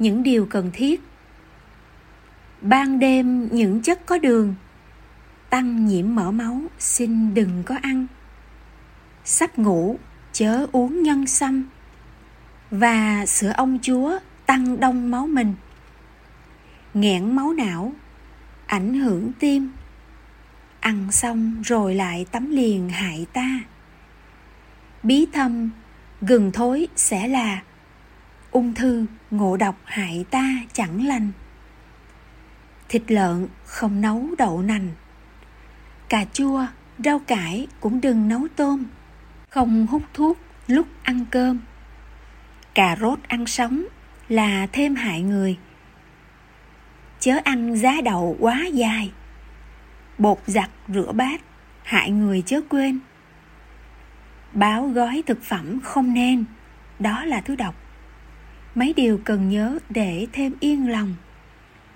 những điều cần thiết. Ban đêm, những chất có đường. Tăng nhiễm mỡ máu, xin đừng có ăn. Sắp ngủ, chớ uống nhân sâm. Và sữa ông chúa tăng đông máu mình. Nghẽn máu não, ảnh hưởng tim. Ăn xong rồi lại tắm liền hại ta. Bí thâm, gừng thối sẽ là ung thư, ngộ độc hại ta chẳng lành. Thịt lợn không nấu đậu nành. Cà chua, rau cải cũng đừng nấu tôm. Không hút thuốc lúc ăn cơm. Cà rốt ăn sống là thêm hại người. Chớ ăn giá đậu quá dài. Bột giặt rửa bát, hại người chớ quên. Báo gói thực phẩm không nên, đó là thứ độc mấy điều cần nhớ để thêm yên lòng.